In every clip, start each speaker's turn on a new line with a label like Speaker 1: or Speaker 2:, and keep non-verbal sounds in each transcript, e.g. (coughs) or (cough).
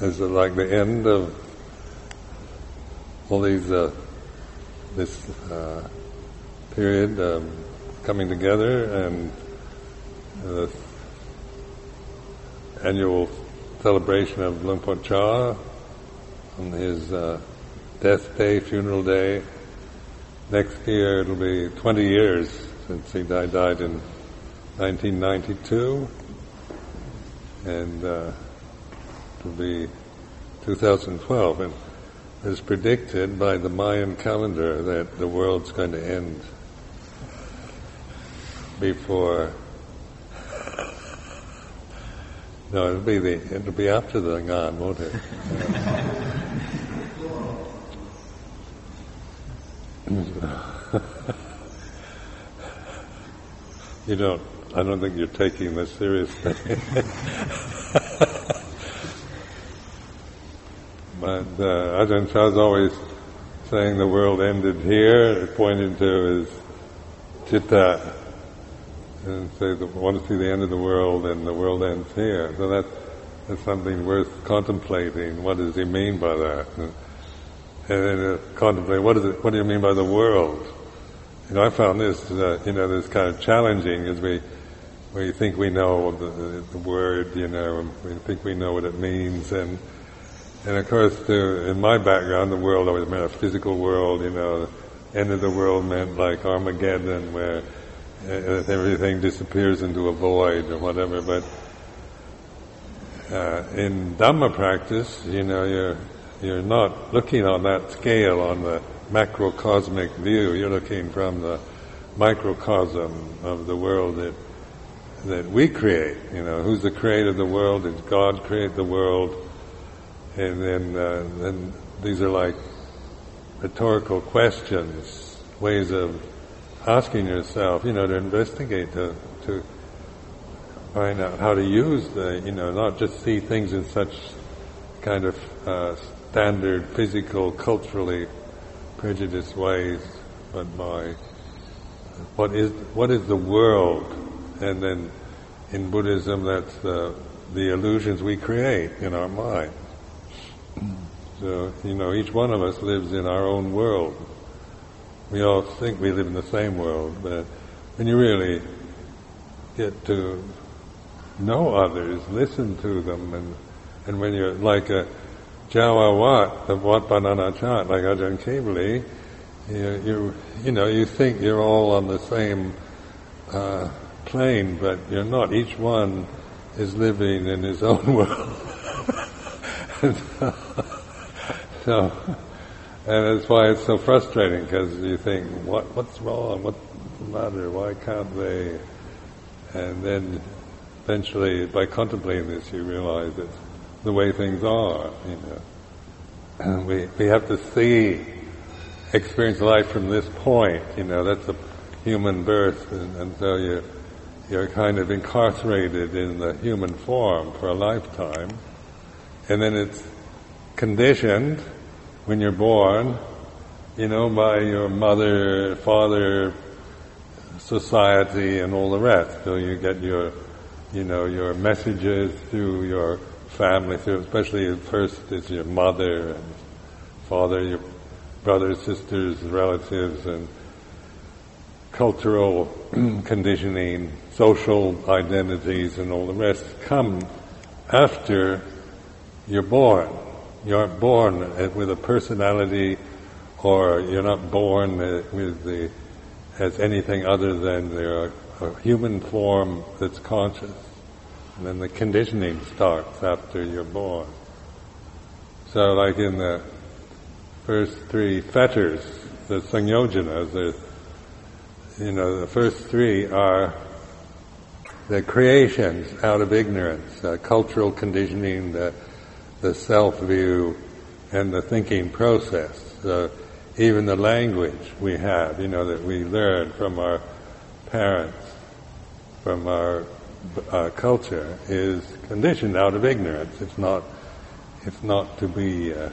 Speaker 1: is it like the end of all these uh, this uh, period um, coming together and the annual celebration of Luang Por Chah on his uh, death day, funeral day. Next year it'll be 20 years since he died, died in 1992, and it'll be 2012. And it's predicted by the Mayan calendar that the world's going to end before. No, it'll be the it'll be after the Ngan, won't it? (laughs) you don't. I don't think you're taking this seriously. (laughs) but uh, Ajahn Chah's always saying the world ended here, pointing to his chitta, and say want to see the end of the world, and the world ends here. So that's something worth contemplating. What does he mean by that? And, and then uh, contemplate what is it? What do you mean by the world? You know, I found this, uh, you know, this kind of challenging as we we think we know the, the word, you know, and we think we know what it means, and and of course, to, in my background, the world always meant a physical world. You know, the end of the world meant like Armageddon, where uh, everything disappears into a void or whatever. But uh, in Dhamma practice, you know, you're you're not looking on that scale on the macrocosmic view. You're looking from the microcosm of the world that that we create. You know, who's the creator of the world? Did God create the world? And then, uh, then these are like rhetorical questions, ways of asking yourself, you know, to investigate, to, to find out how to use the, you know, not just see things in such kind of uh, standard, physical, culturally prejudiced ways, but by what is what is the world, and then in Buddhism, that's the the illusions we create in our mind. So, you know, each one of us lives in our own world. We all think we live in the same world, but when you really get to know others, listen to them, and, and when you're like a Jawa Wat, the Wat Pah Nanachat, like Ajahn Kevali, you, you, you know, you think you're all on the same uh, plane, but you're not. Each one is living in his own (laughs) world. (laughs) so, and that's why it's so frustrating because you think, what, what's wrong? What's the matter? Why can't they? And then eventually, by contemplating this, you realize it's the way things are. You know, and we we have to see, experience life from this point. You know, that's a human birth, and, and so you you're kind of incarcerated in the human form for a lifetime, and then it's conditioned when you're born, you know, by your mother, father, society, and all the rest. So you get your, you know, your messages through your family, through especially first is your mother and father, your brothers, sisters, relatives, and cultural (clears throat) conditioning, social identities, and all the rest come after you're born. You aren't born with a personality, or you're not born with the as anything other than the, a human form that's conscious. And then the conditioning starts after you're born. So, like in the first three fetters, the sanyojanas, the, you know, the first three are the creations out of ignorance, cultural conditioning, the the self view and the thinking process. Uh, even the language we have, you know, that we learn from our parents, from our uh, culture, is conditioned out of ignorance. It's not, it's not to be uh,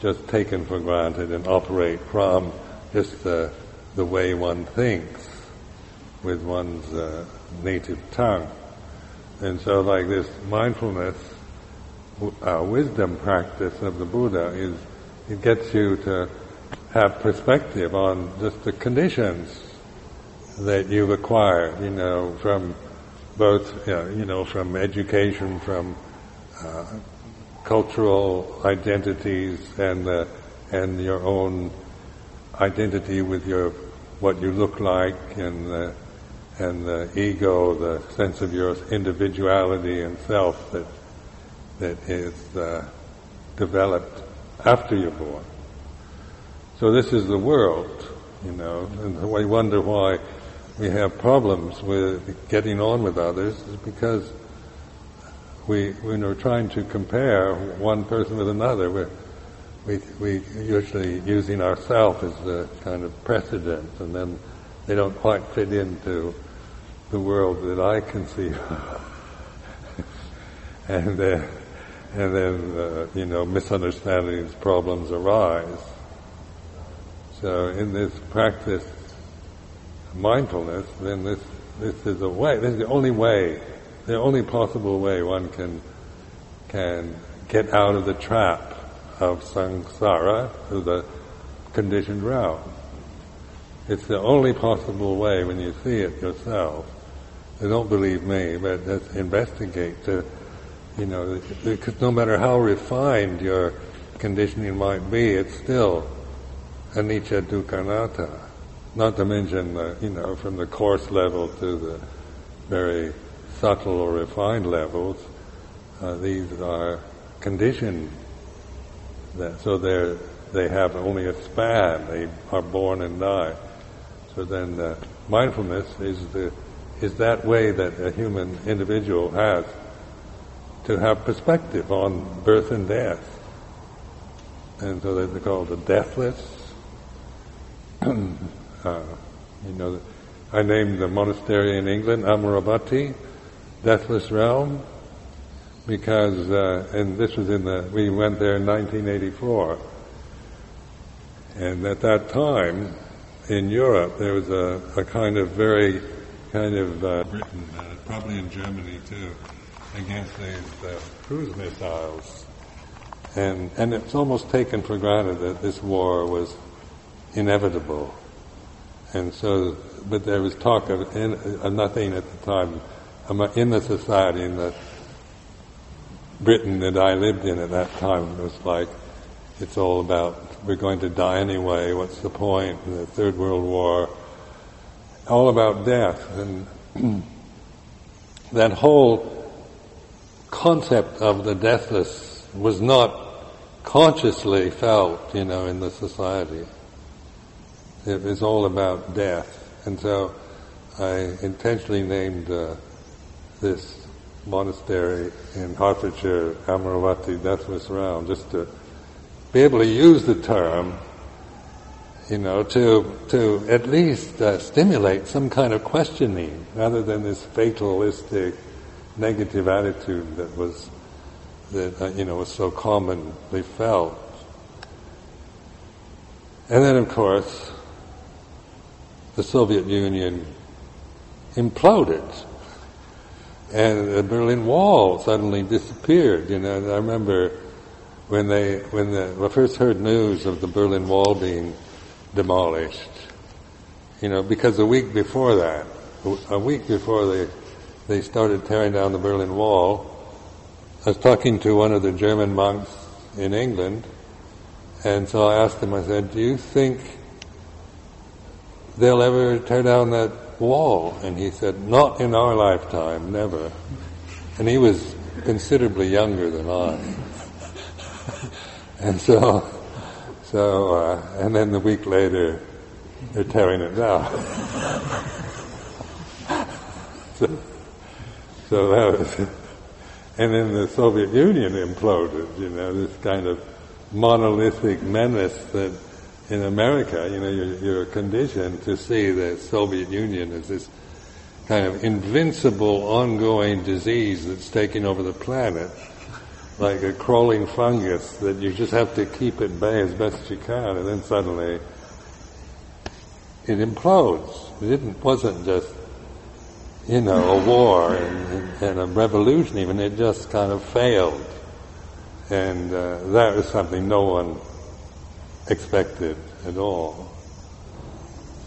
Speaker 1: just taken for granted and operate from just the, the way one thinks with one's uh, native tongue. And so, like this mindfulness uh, wisdom practice of the Buddha is it gets you to have perspective on just the conditions that you've acquired, you know, from both, you know, from education, from uh, cultural identities, and uh, and your own identity with your what you look like, and the, and the ego, the sense of your individuality and self that that is uh, developed after you're born. So this is the world, you know, and we wonder why we have problems with getting on with others is because we, when we're trying to compare one person with another, we're, we, we usually using ourselves as the kind of precedent, and then they don't quite fit into the world that I conceive (laughs) and, uh, and then, uh, you know, misunderstandings, problems arise. So in this practice, mindfulness, then this, this is a way, this is the only way, the only possible way one can, can get out of the trap of samsara, to the conditioned realm. It's the only possible way when you see it yourself. You don't believe me, but investigate to, you know, because no matter how refined your conditioning might be, it's still anicca dukkha anatta. Not to mention, uh, you know, from the coarse level to the very subtle or refined levels, uh, these are conditioned. That, so they they have only a span. They are born and die. So then, uh, mindfulness is the is that way that a human individual has to have perspective on birth and death. And so they're called the deathless. (clears throat) uh, you know, I named the monastery in England Amaravati, Deathless Realm, because, uh, and this was in the, we went there in 1984. And at that time, in Europe, there was a, a kind of very, kind of, uh, Britain, uh, probably in Germany too, against these uh, cruise missiles. And, and it's almost taken for granted that this war was inevitable. And so, but there was talk of, in, of nothing at the time in the society in the Britain that I lived in at that time. It was like, it's all about, we're going to die anyway, what's the point? The Third World War, all about death. And (clears throat) that whole concept of the deathless was not consciously felt, you know, in the society. It was all about death. And so I intentionally named uh, this monastery in Hertfordshire, Amaravati, Deathless Realm, just to be able to use the term, you know, to, to at least uh, stimulate some kind of questioning rather than this fatalistic negative attitude that was, that, uh, you know, was so commonly felt. And then, of course, the Soviet Union imploded. And the Berlin Wall suddenly disappeared, you know. I remember when they, when the, I first heard news of the Berlin Wall being demolished, you know, because a week before that, a week before they, they started tearing down the Berlin Wall, I was talking to one of the German monks in England, and so I asked him, I said, do you think they'll ever tear down that wall? And he said, not in our lifetime, never. And he was considerably younger than I. (laughs) and so, so, uh, and then the week later, they're tearing it down. (laughs) so, so that was, (laughs) and then the Soviet Union imploded, you know, this kind of monolithic menace that in America, you know, you're, you're conditioned to see the Soviet Union as this kind of invincible, ongoing disease that's taking over the planet, like a crawling fungus that you just have to keep at bay as best you can, and then suddenly it implodes. It wasn't just, you know, a war and, and a revolution even, it just kind of failed. And uh, that was something no one expected at all.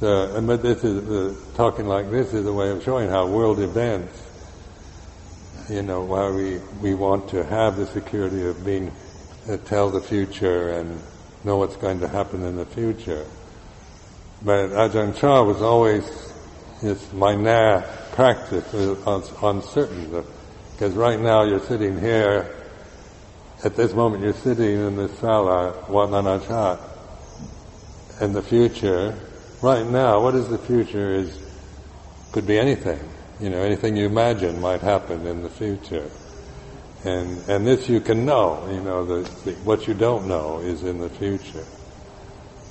Speaker 1: So, but this is uh, talking like this is a way of showing how world events, you know, why we we want to have the security of being uh, tell the future and know what's going to happen in the future. But Ajahn Chah was always his my practice is uncertain because right now you're sitting here. At this moment, you're sitting in this sala, Wat Nanachat. In the future, right now, what is the future is, could be anything. You know, anything you imagine might happen in the future. And, and this you can know, you know, the, the, what you don't know is in the future.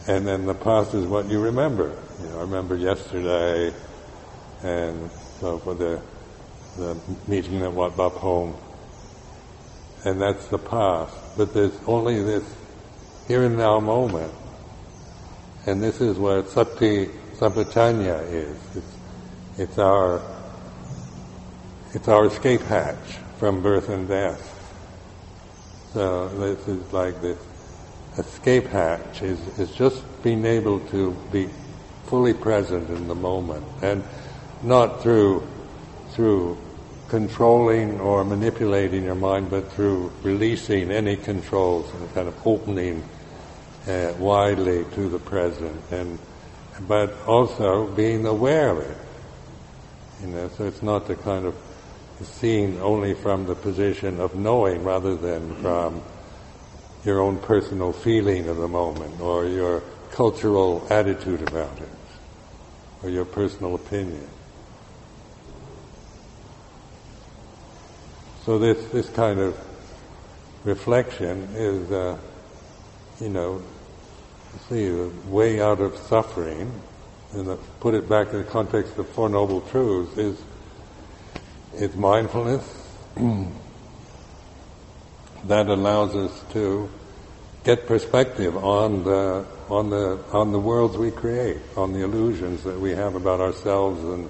Speaker 1: And then the past is what you remember. You know, I remember yesterday, and so for the, the meeting at Wat Pah Pong. And that's the past. But there's only this here and now moment and this is where sati sampajanya is. It's, it's our it's our escape hatch from birth and death. So this is like this escape hatch is, is just being able to be fully present in the moment and not through through controlling or manipulating your mind, but through releasing any controls and kind of opening uh, widely to the present, and but also being aware of it. You know, so it's not the kind of seeing only from the position of knowing rather than from your own personal feeling of the moment or your cultural attitude about it or your personal opinion. So this, this kind of reflection is, uh, you know, see, the way out of suffering, and put it back in the context of Four Noble Truths, is, is mindfulness. (clears throat) that allows us to get perspective on the on the on the worlds we create, on the illusions that we have about ourselves and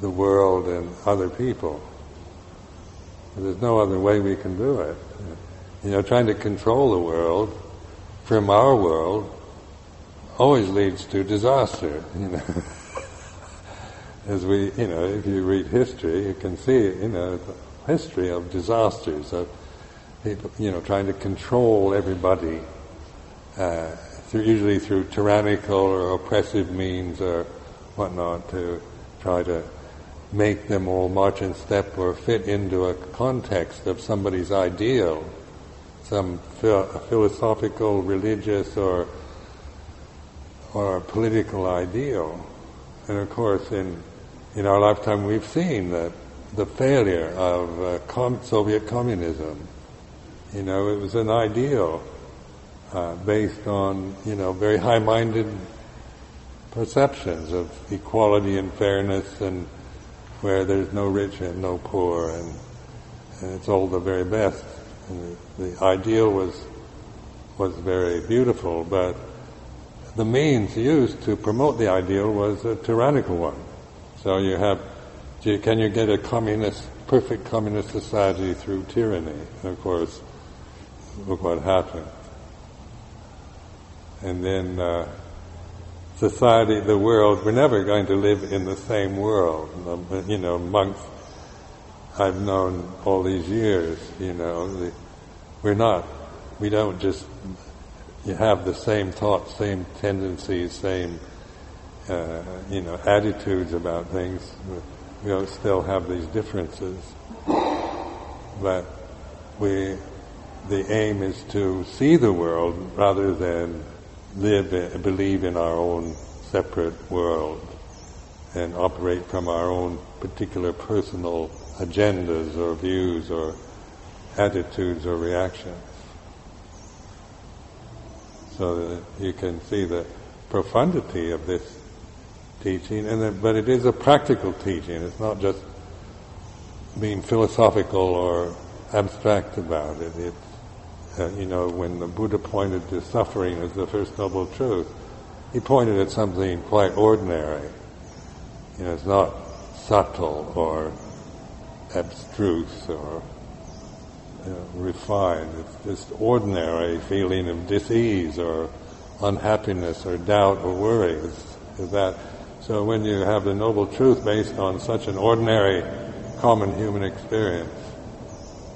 Speaker 1: the world and other people. There's no other way we can do it. You know, trying to control the world from our world always leads to disaster. You know, (laughs) as we, you know, if you read history, you can see, you know, the history of disasters of people, you know, trying to control everybody, uh, through, usually through tyrannical or oppressive means or whatnot, to try to make them all march in step or fit into a context of somebody's ideal some philosophical, religious, or or political ideal. And of course, in in our lifetime, we've seen that the failure of uh, com- Soviet communism. You know, it was an ideal uh, based on you know very high-minded perceptions of equality and fairness, and where there's no rich and no poor, and, and it's all the very best the ideal was was very beautiful, but the means used to promote the ideal was a tyrannical one. So you have, can you get a communist, perfect communist society through tyranny? And of course, look what happened. And then uh, society, the world, we're never going to live in the same world. Um, you know, monks I've known all these years, you know, the, we're not, we don't just have the same thoughts, same tendencies, same, uh, you know, attitudes about things. We don't still have these differences, but we, the aim is to see the world rather than live, believe in our own separate world and operate from our own particular personal agendas or views or attitudes or reactions. So that you can see the profundity of this teaching, and that, but it is a practical teaching. It's not just being philosophical or abstract about it. It's, uh, you know, when the Buddha pointed to suffering as the first noble truth, he pointed at something quite ordinary. You know, it's not subtle or abstruse or uh, refined. It's just ordinary feeling of disease or unhappiness or doubt or worry. Is, is that so? When you have the noble truth based on such an ordinary, common human experience,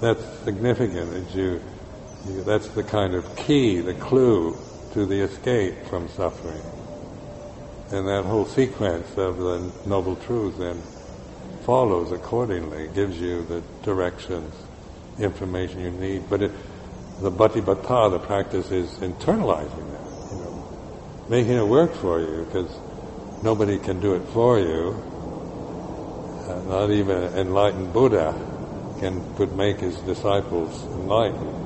Speaker 1: that's significant. That you, you, that's the kind of key, the clue to the escape from suffering. And that whole sequence of the noble truth then follows accordingly, gives you the directions, information you need. But it, the bhatibhata, the practice, is internalizing that, you know, making it work for you, because nobody can do it for you. Uh, not even an enlightened Buddha can could make his disciples enlightened.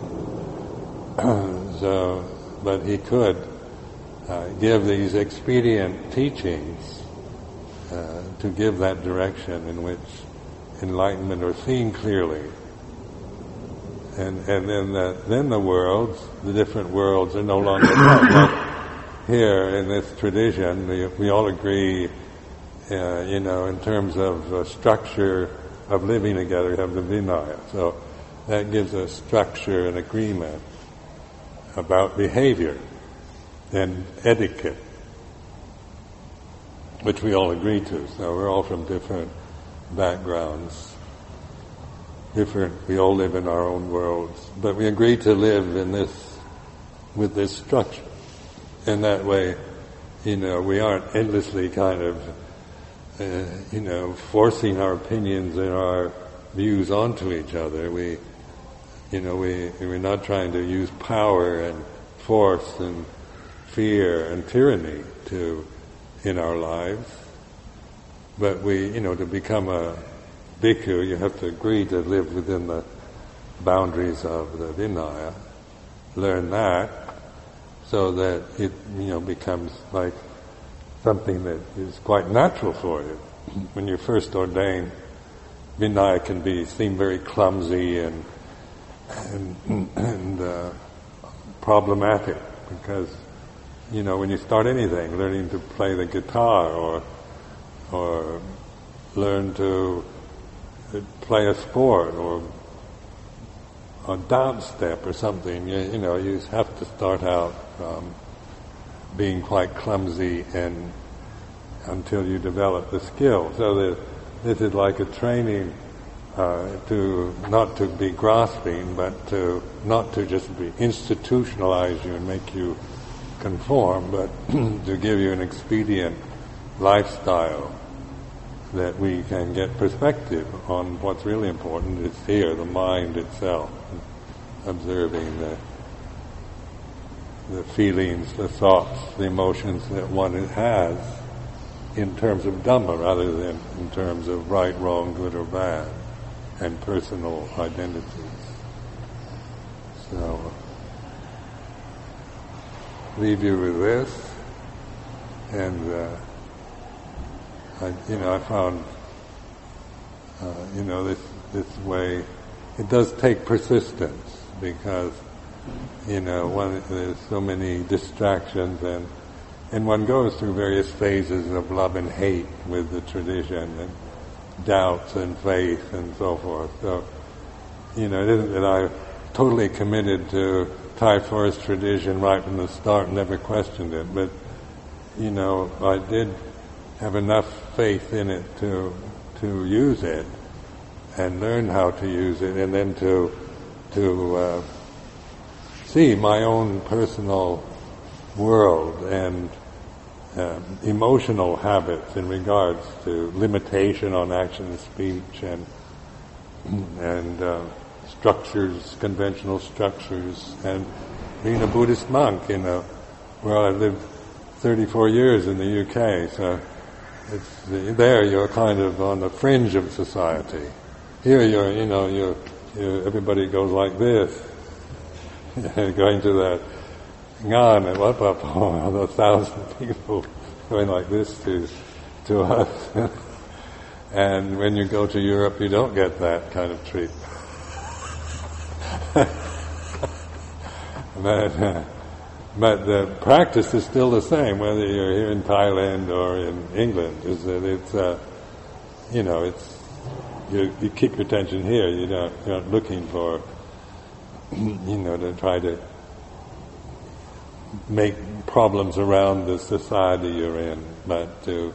Speaker 1: (clears throat) so, but he could uh, give these expedient teachings uh, to give that direction in which enlightenment or seen clearly. And, and then the, then the worlds, the different worlds are no longer (coughs) here in this tradition. We, we all agree, uh, you know, in terms of structure of living together, we have the Vinaya. So that gives us structure and agreement about behavior and etiquette, which we all agree to. So we're all from different backgrounds, different. We all live in our own worlds, but we agree to live in this with this structure. In that way, you know, we aren't endlessly kind of uh, you know, forcing our opinions and our views onto each other. We, you know, we, we're not trying to use power and force and fear and tyranny to, in our lives. But we, you know, to become a bhikkhu, you have to agree to live within the boundaries of the Vinaya, learn that, so that it, you know, becomes like something that is quite natural for you. When you're first ordained, Vinaya can be seem very clumsy and and, and uh, problematic because you know when you start anything, learning to play the guitar or or learn to play a sport or a dance step or something, you, you know, you have to start out from being quite clumsy and until you develop the skill. So that this is like a training uh, to not to be grasping, but to not to just be institutionalize you and make you conform, but (clears throat) to give you an expedient lifestyle that we can get perspective on what's really important. It's here, the mind itself, observing the the feelings, the thoughts, the emotions that one has in terms of Dhamma rather than in terms of right, wrong, good or bad, and personal identities. So, leave you with this, and uh, I, you know, I found, uh, you know, this this way. It does take persistence because you know, one, there's so many distractions and and one goes through various phases of love and hate with the tradition and doubts and faith and so forth. So, you know, it isn't that I totally committed to Thai forest tradition right from the start, never questioned it, but you know, I did have enough faith in it to to use it and learn how to use it, and then to to uh, see my own personal world and um, emotional habits in regards to limitation on action and speech and and uh, structures, conventional structures, and being a Buddhist monk in a well, I lived 34 years in the UK, so it's there you're kind of on the fringe of society. Here you're, you know, you're, you're everybody goes like this, (laughs) going to the And what up a thousand people going like this to to us. (laughs) and when you go to Europe, you don't get that kind of treatment. (laughs) but, uh, but the practice is still the same, whether you're here in Thailand or in England. Is that it's, uh, you know, it's you, you keep your attention here. You don't, you're not looking for you know, to try to make problems around the society you're in, but to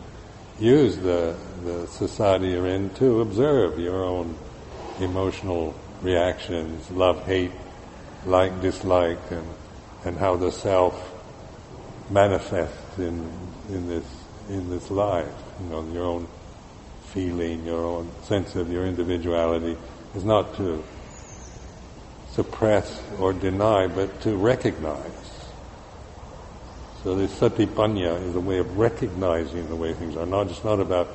Speaker 1: use the, the society you're in to observe your own emotional reactions, love, hate, like, dislike, and, and how the self manifests in, in this, in this life. You know, your own feeling, your own sense of your individuality is not to suppress or deny, but to recognize. So this satipanya is a way of recognizing the way things are. Not just not about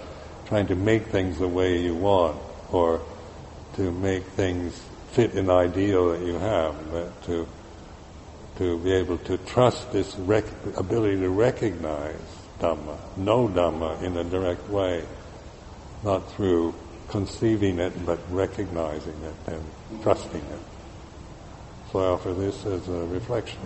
Speaker 1: trying to make things the way you want or to make things fit an ideal that you have, but to to be able to trust this rec- ability to recognize Dhamma, know Dhamma in a direct way, not through conceiving it, but recognizing it and trusting it. So I offer this as a reflection.